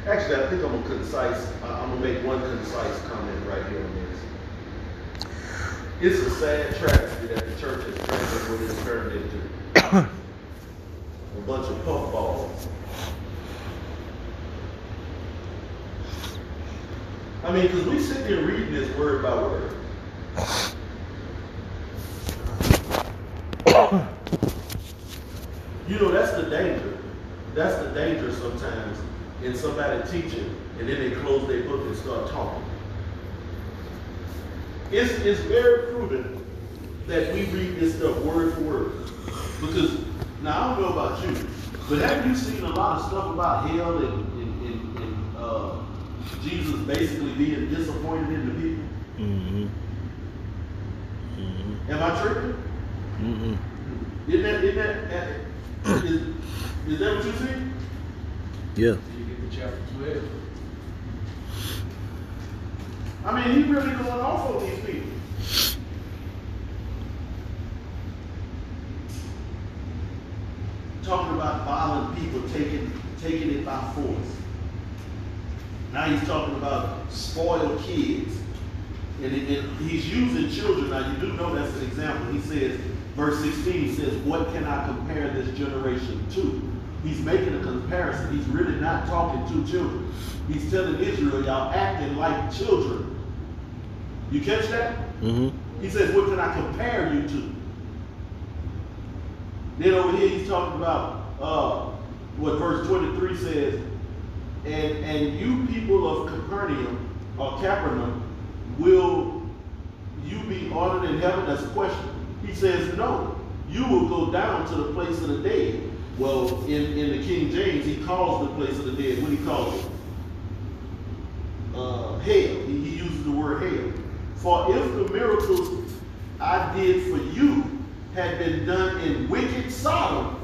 Actually, I think I'm gonna concise, I'm gonna make one concise comment right here on this. It's a sad tragedy that the church has turned into turned into. A bunch of puffballs. I mean, because we sit here reading this word by word. You know, that's the danger. That's the danger sometimes in somebody teaching and then they close their book and start talking. It's, it's very prudent that we read this stuff word for word. Because, now I don't know about you, but have you seen a lot of stuff about hell and, Jesus basically being disappointed in the people? Mm-hmm. Mm-hmm. Am I tripping? Mm-hmm. Isn't that, isn't that, that is, is that what you see? Yeah. You get to chapter 12. I mean, he really going off on these people. Talking about violent people taking, taking it by force. Now he's talking about spoiled kids. And, and he's using children. Now you do know that's an example. He says, verse 16, he says, What can I compare this generation to? He's making a comparison. He's really not talking to children. He's telling Israel, y'all acting like children. You catch that? Mm-hmm. He says, What can I compare you to? Then over here he's talking about uh, what verse 23 says, and and you people of Capernaum or Capernaum, will you be honored in heaven? That's a question. He says, No, you will go down to the place of the dead. Well, in, in the King James, he calls the place of the dead. What he calls it? Uh, hell. He, he uses the word hell. For if the miracles I did for you had been done in wicked Sodom,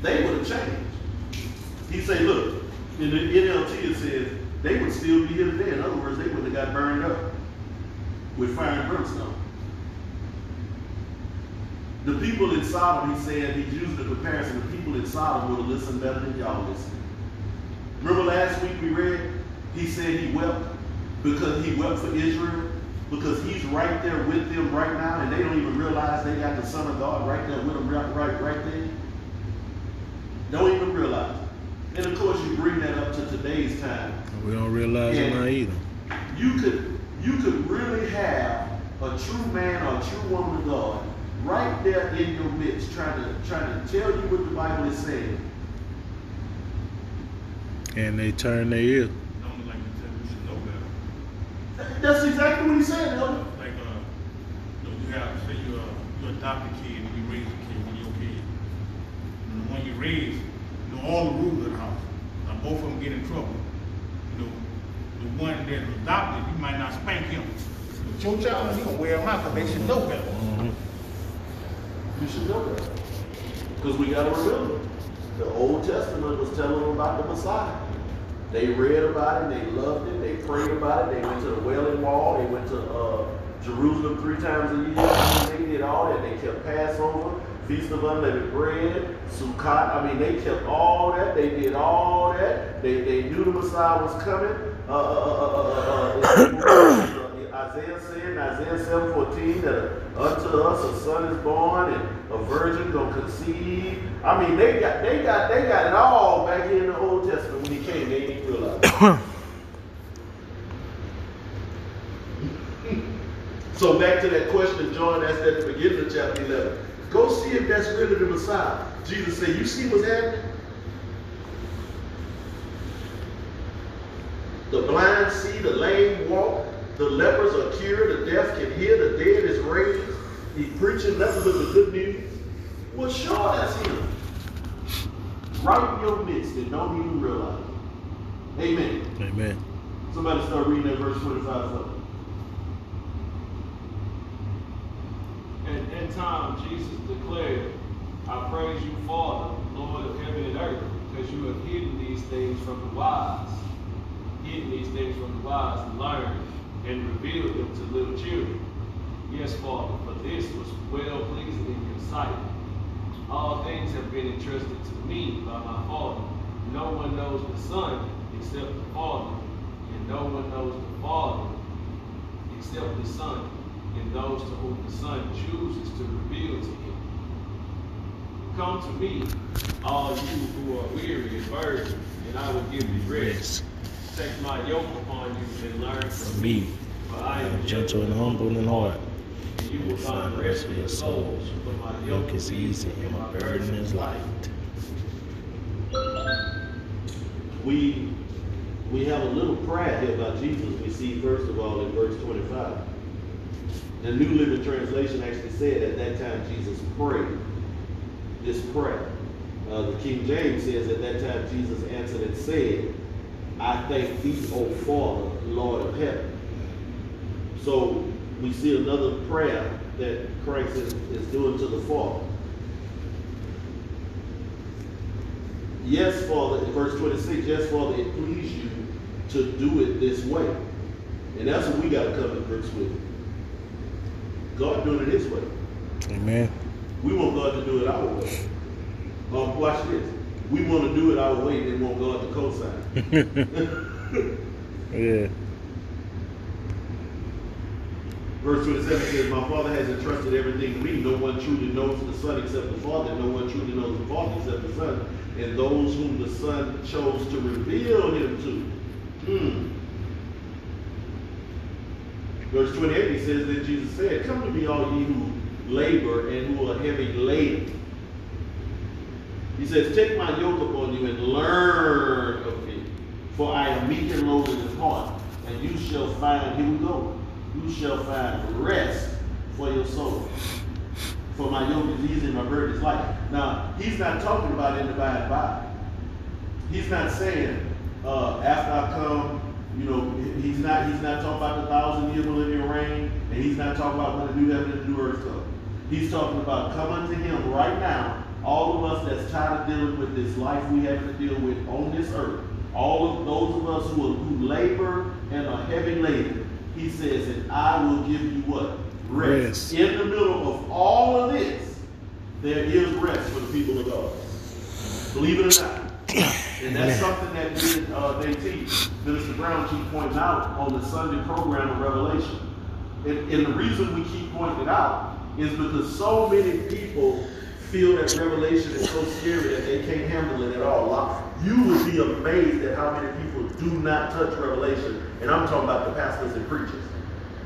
they would have changed. He say, look, in the NLT it says they would still be here today. In other words, they would have got burned up with fire and brimstone. The people in Sodom, he said, he's using the comparison, the people in Sodom would have listened better than y'all listen. Remember last week we read, he said he wept because he wept for Israel, because he's right there with them right now, and they don't even realize they got the Son of God right there with them right, right, right there. Don't even realize. And of course, you bring that up to today's time. We don't realize it now either. You could, you could really have a true man or a true woman of God right there in your midst, trying to trying to tell you what the Bible is saying. And they turn their ear. Don't like you said, we should know. That's exactly what he's saying, Elder. Like, uh, you know, you have, say you, uh, you adopt a kid and you raise a kid when you're a kid. And the one you raise, you know all the rules of the house. Now, both of them get in trouble. You know, the one that's adopted, you might not spank him. But your child, you gonna wear him out because they should know better. You should know better. Because we got to remember, the Old Testament was telling them about the Messiah. They read about it, they loved it, they prayed about it, they went to the Wailing Wall, they went to uh, Jerusalem three times a year. They did all that. They kept Passover, Feast of Unleavened Bread, Sukkot. I mean, they kept all that. They did all that. They, they knew the Messiah was coming. Uh, uh, Isaiah said in Isaiah 7:14 that unto us a son is born and a virgin gonna conceive. I mean, they got they got they got it all back here in the Old Testament when he came. They didn't realize. so back to that question John asked at the beginning of chapter 11. Go see if that's really the Messiah. Jesus said, "You see what's happening." The blind see, the lame walk, the lepers are cured, the deaf can hear, the dead is raised. He's preaching nothing but the good news. Well, sure, that's him. Right in your midst and don't even realize it. Amen. Amen. Somebody start reading that verse 25 something. And in time, Jesus declared, I praise you, Father, Lord of heaven and earth, because you have hidden these things from the wise, hidden these things from the wise, and learned, and revealed them to little children. Yes, Father, for this was well pleasing in your sight. All things have been entrusted to me by my Father. No one knows the Son except the Father, and no one knows the Father except the Son, those to whom the Son chooses to reveal to him. Come to me, all you who are weary and burdened, and I will give you rest. Take my yoke upon you and learn from me, for I am Gentle and humble in heart. and you You will find rest for your souls. For my Yoke is easy and my burden is light. We we have a little prayer here about Jesus we see first of all in verse 25. The New Living Translation actually said at that time Jesus prayed this prayer. Uh, the King James says at that time Jesus answered and said, I thank thee, O Father, Lord of heaven. So we see another prayer that Christ is, is doing to the Father. Yes, Father, in verse 26, yes, Father, it please you to do it this way. And that's what we got to come to grips with. God doing it His way. Amen. We want God to do it our way. Um, watch this. We want to do it our way, and then want God to co-sign. Yeah. Verse 27 says, My Father has entrusted everything to me. No one truly knows the Son except the Father. No one truly knows the Father except the Son. And those whom the Son chose to reveal him to. Hmm. Verse 28, he says that Jesus said, Come to me, all ye who labor and who are heavy laden. He says, Take my yoke upon you and learn of me. For I am meek and lowly in heart, and you shall find, here we go, you shall find rest for your soul. For my yoke is easy and my burden is light. Now, he's not talking about in the by and by. He's not saying, uh, after I come, you know, he's not he's not talking about the thousand year millennial reign, and he's not talking about when the new heaven and the new earth come. He's talking about coming to him right now. All of us that's tired of dealing with this life we have to deal with on this earth. All of those of us who, are, who labor and are heavy laden. He says, and I will give you what? Rest. In the middle of all of this, there is rest for the people of God. Believe it or not. And that's something that we, uh, they teach. Minister Brown keep pointing out on the Sunday program of Revelation. And, and the reason we keep pointing it out is because so many people feel that Revelation is so scary that they can't handle it at all. You would be amazed at how many people do not touch Revelation. And I'm talking about the pastors and preachers.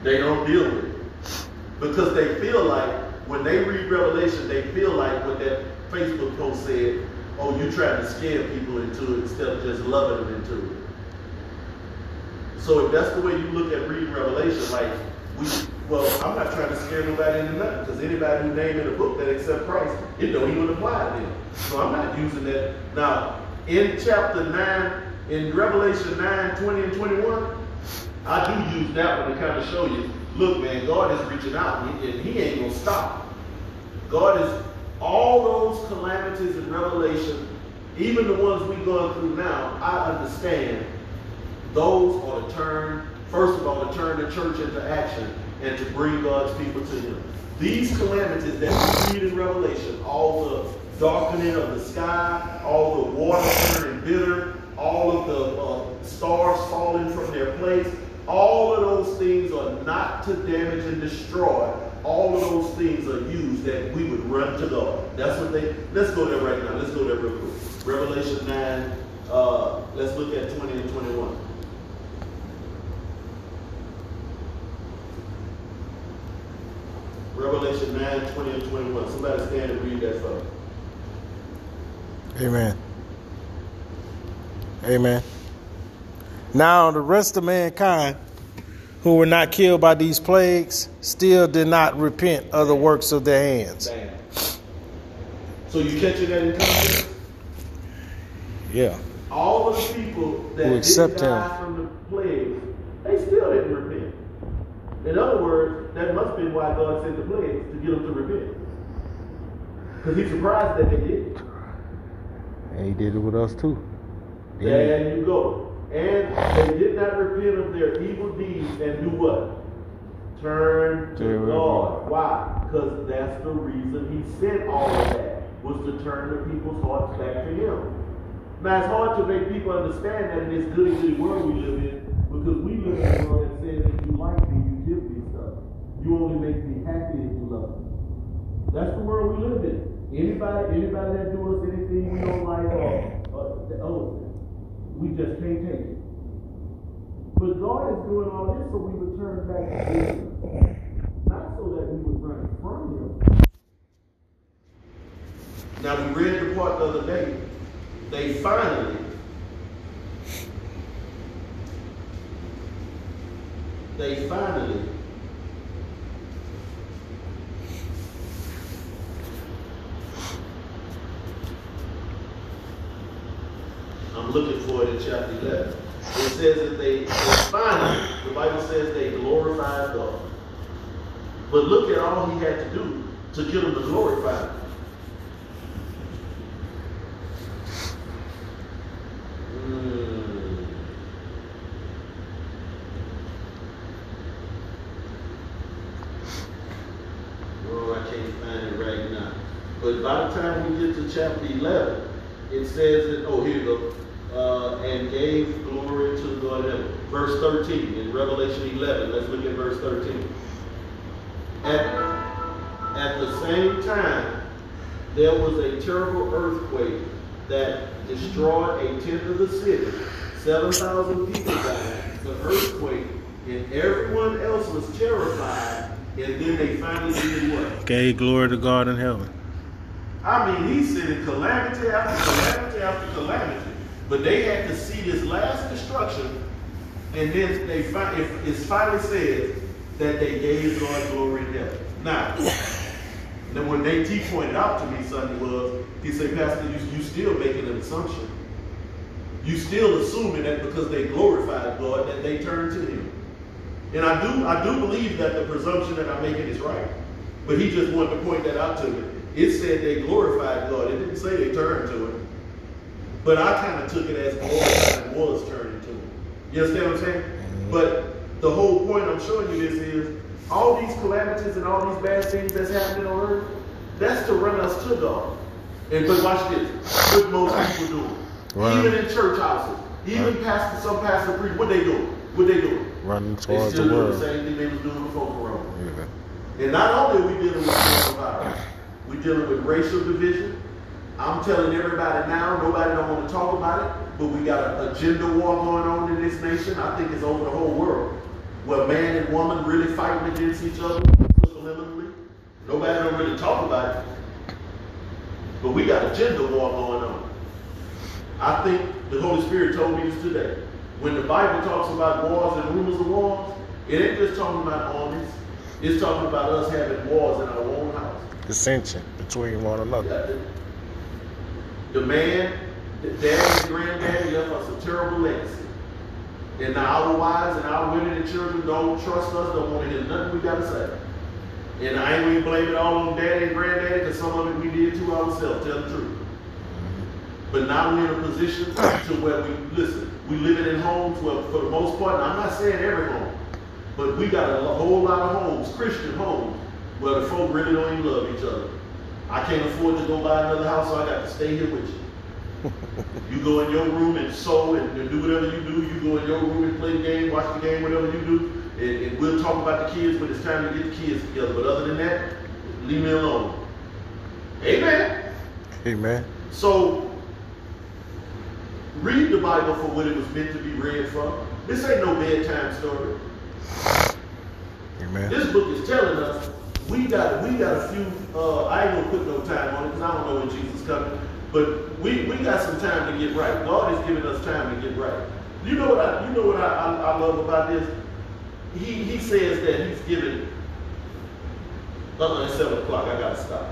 They don't deal with it. Because they feel like, when they read Revelation, they feel like what that Facebook post said, oh, you're trying to scare people into it instead of just loving them into it. So if that's the way you look at reading Revelation, like, we, well, I'm not trying to scare nobody into nothing, because anybody who named in a book that accept Christ, it don't even apply to them. So I'm not using that. Now, in chapter 9, in Revelation 9, 20 and 21, I do use that one to kind of show you, look, man, God is reaching out, and he ain't gonna stop. God is all those calamities in Revelation, even the ones we're going through now, I understand those are to turn, first of all, to turn the church into action and to bring God's people to Him. These calamities that we read in Revelation, all the darkening of the sky, all the water turning bitter, all of the uh, stars falling from their place, all of those things are not to damage and destroy. All of those things are used that we would run to God. That's what they, let's go there right now. Let's go there real quick. Revelation 9, uh, let's look at 20 and 21. Revelation 9, 20 and 21. Somebody stand and read that for me. Amen. Amen. Now the rest of mankind who were not killed by these plagues still did not repent of the works of their hands. So you catching that in context? Yeah. All of the people that Who didn't accept die him. from the plagues, they still didn't repent. In other words, that must have been why God sent the plagues to get them to repent. Because he's surprised that they did. And he did it with us too. There you go. And they did not repent of their evil deeds and do what? Turn to God. Why? Because that's the reason he sent all of that, was to turn the people's hearts back to him. Now, it's hard to make people understand that in this goody goody world we live in, because we live in a world that says if you like me, you give me stuff. You only make me happy if you love me. That's the world we live in. Anybody, anybody that do us anything we don't like, or, or oh, we just can't take it. But God is doing all this so we would turn back to Him, not so that we would run from Him. Now we read the part the other day. They finally they finally I'm looking for it in chapter 11. It says that they, finally, the Bible says they glorified God. But look at all he had to do to get them to glorify him. Hmm. Oh, I can't find it right now. But by the time we get to chapter 11, it says that, oh, here you go. 7. Let's look at verse 13. At, at the same time, there was a terrible earthquake that destroyed a tenth of the city. 7,000 people died. The earthquake, and everyone else was terrified. And then they finally did what? Gave glory to God in heaven. I mean, he's said calamity after calamity after calamity. But they had to see this last destruction and then they finally said that they gave God glory in heaven. Now, then when Nate T pointed out to me Sunday was, he said, Pastor, you, you still making an assumption. You still assuming that because they glorified God that they turned to him. And I do I do believe that the presumption that I'm making is right. But he just wanted to point that out to me. It said they glorified God. It didn't say they turned to him. But I kind of took it as glorified was turning to. You understand what I'm saying? But the whole point I'm showing you this is all these calamities and all these bad things that's happening on earth, that's to run us to God. And but watch this. What most people do. Right. Even in church houses. Even pastors, some pastors preach, what they doing? What they doing? Running towards They towards still the doing the same thing they was doing before Corona. Yeah. And not only are we dealing with coronavirus, we're dealing with racial division. I'm telling everybody now, nobody don't want to talk about it, but we got an agenda war going on in this nation. I think it's over the whole world. where man and woman really fighting against each other subliminally. Nobody don't really talk about it. But we got a gender war going on. I think the Holy Spirit told me this today. When the Bible talks about wars and rumors of wars, it ain't just talking about armies. It's talking about us having wars in our own house. Dissension between one another. The man, the dad and granddaddy left us a terrible legacy. And now our wives and our women and children don't trust us, don't want to hear nothing we got to say. And I ain't blame it all on daddy and granddaddy, because some of it we did to ourselves, tell the truth. But now we're in a position to where we, listen, we living in homes where, for the most part, and I'm not saying every home, but we got a whole lot of homes, Christian homes, where the folk really don't even love each other. I can't afford to go buy another house, so I got to stay here with you. You go in your room and sew and, and do whatever you do. You go in your room and play the game, watch the game, whatever you do. And, and we'll talk about the kids when it's time to get the kids together. But other than that, leave me alone. Amen. Amen. So, read the Bible for what it was meant to be read for. This ain't no bedtime story. Amen. This book is telling us we got we got a few. Uh, I ain't gonna put no time on it because I don't know when Jesus is coming. But we, we got some time to get right. God is giving us time to get right. You know what I you know what I, I, I love about this? He he says that he's given. Uh, uh it's seven o'clock. I gotta stop.